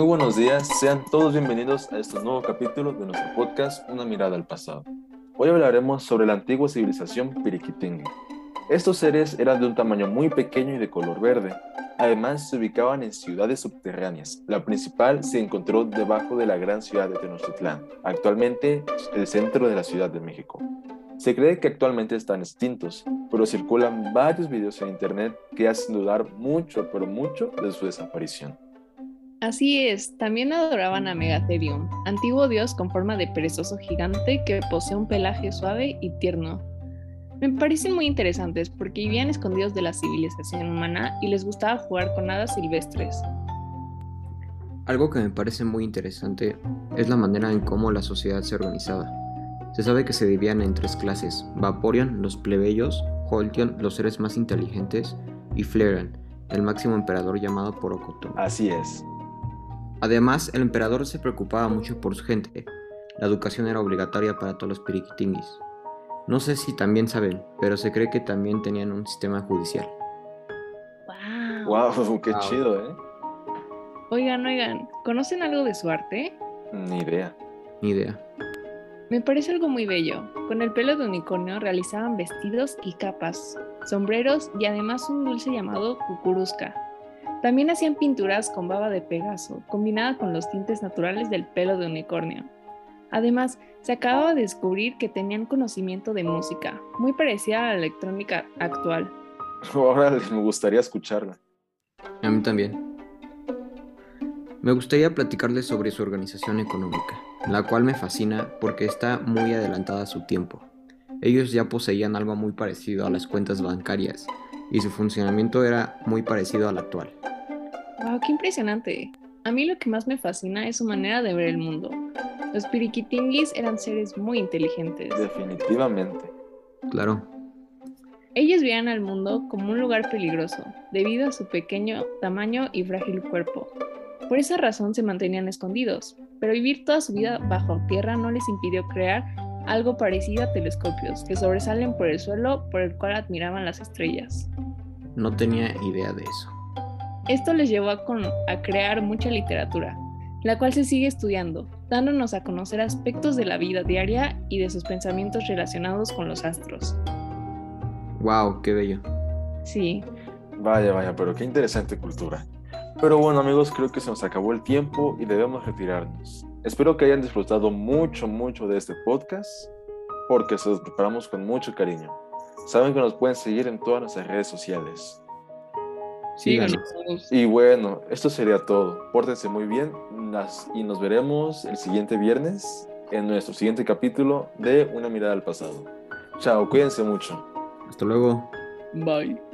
Muy buenos días, sean todos bienvenidos a este nuevo capítulo de nuestro podcast Una mirada al pasado. Hoy hablaremos sobre la antigua civilización Piriquitingui. Estos seres eran de un tamaño muy pequeño y de color verde. Además, se ubicaban en ciudades subterráneas. La principal se encontró debajo de la gran ciudad de Tenochtitlán, actualmente el centro de la Ciudad de México. Se cree que actualmente están extintos, pero circulan varios videos en internet que hacen dudar mucho, pero mucho de su desaparición. Así es, también adoraban a Megatherium, antiguo dios con forma de perezoso gigante que posee un pelaje suave y tierno. Me parecen muy interesantes porque vivían escondidos de la civilización humana y les gustaba jugar con hadas silvestres. Algo que me parece muy interesante es la manera en cómo la sociedad se organizaba. Se sabe que se dividían en tres clases, Vaporeon, los plebeyos, Holtion, los seres más inteligentes, y Fleran, el máximo emperador llamado por Okoton. Así es. Además, el emperador se preocupaba mucho por su gente. La educación era obligatoria para todos los piriquitinguis. No sé si también saben, pero se cree que también tenían un sistema judicial. ¡Wow! ¡Wow! ¡Qué chido, eh! Oigan, oigan, ¿conocen algo de su arte? Ni idea. Ni idea. Me parece algo muy bello. Con el pelo de unicornio realizaban vestidos y capas, sombreros y además un dulce llamado cucurusca. También hacían pinturas con baba de Pegaso, combinada con los tintes naturales del pelo de unicornio. Además, se acababa de descubrir que tenían conocimiento de música, muy parecida a la electrónica actual. Ahora me gustaría escucharla. A mí también. Me gustaría platicarles sobre su organización económica, la cual me fascina porque está muy adelantada a su tiempo. Ellos ya poseían algo muy parecido a las cuentas bancarias y su funcionamiento era muy parecido al actual. ¡Wow! ¡Qué impresionante! A mí lo que más me fascina es su manera de ver el mundo. Los piriquitinguis eran seres muy inteligentes. Definitivamente. Claro. Ellos veían al mundo como un lugar peligroso, debido a su pequeño tamaño y frágil cuerpo. Por esa razón se mantenían escondidos, pero vivir toda su vida bajo tierra no les impidió crear algo parecido a telescopios que sobresalen por el suelo por el cual admiraban las estrellas. No tenía idea de eso. Esto les llevó a, a, crear mucha literatura, la cual se sigue estudiando, dándonos a conocer aspectos de la vida diaria y de sus pensamientos relacionados con los astros. ¡Wow! ¡Qué bello! Sí. Vaya, vaya, pero qué interesante cultura. Pero bueno amigos, creo que se nos acabó el tiempo y debemos retirarnos. Espero que hayan disfrutado mucho, mucho de este podcast, porque se los preparamos con mucho cariño. Saben que nos pueden seguir en todas nuestras redes sociales. Síganos. Y bueno, esto sería todo. Pórtense muy bien y nos veremos el siguiente viernes en nuestro siguiente capítulo de Una mirada al pasado. Chao, cuídense mucho. Hasta luego. Bye.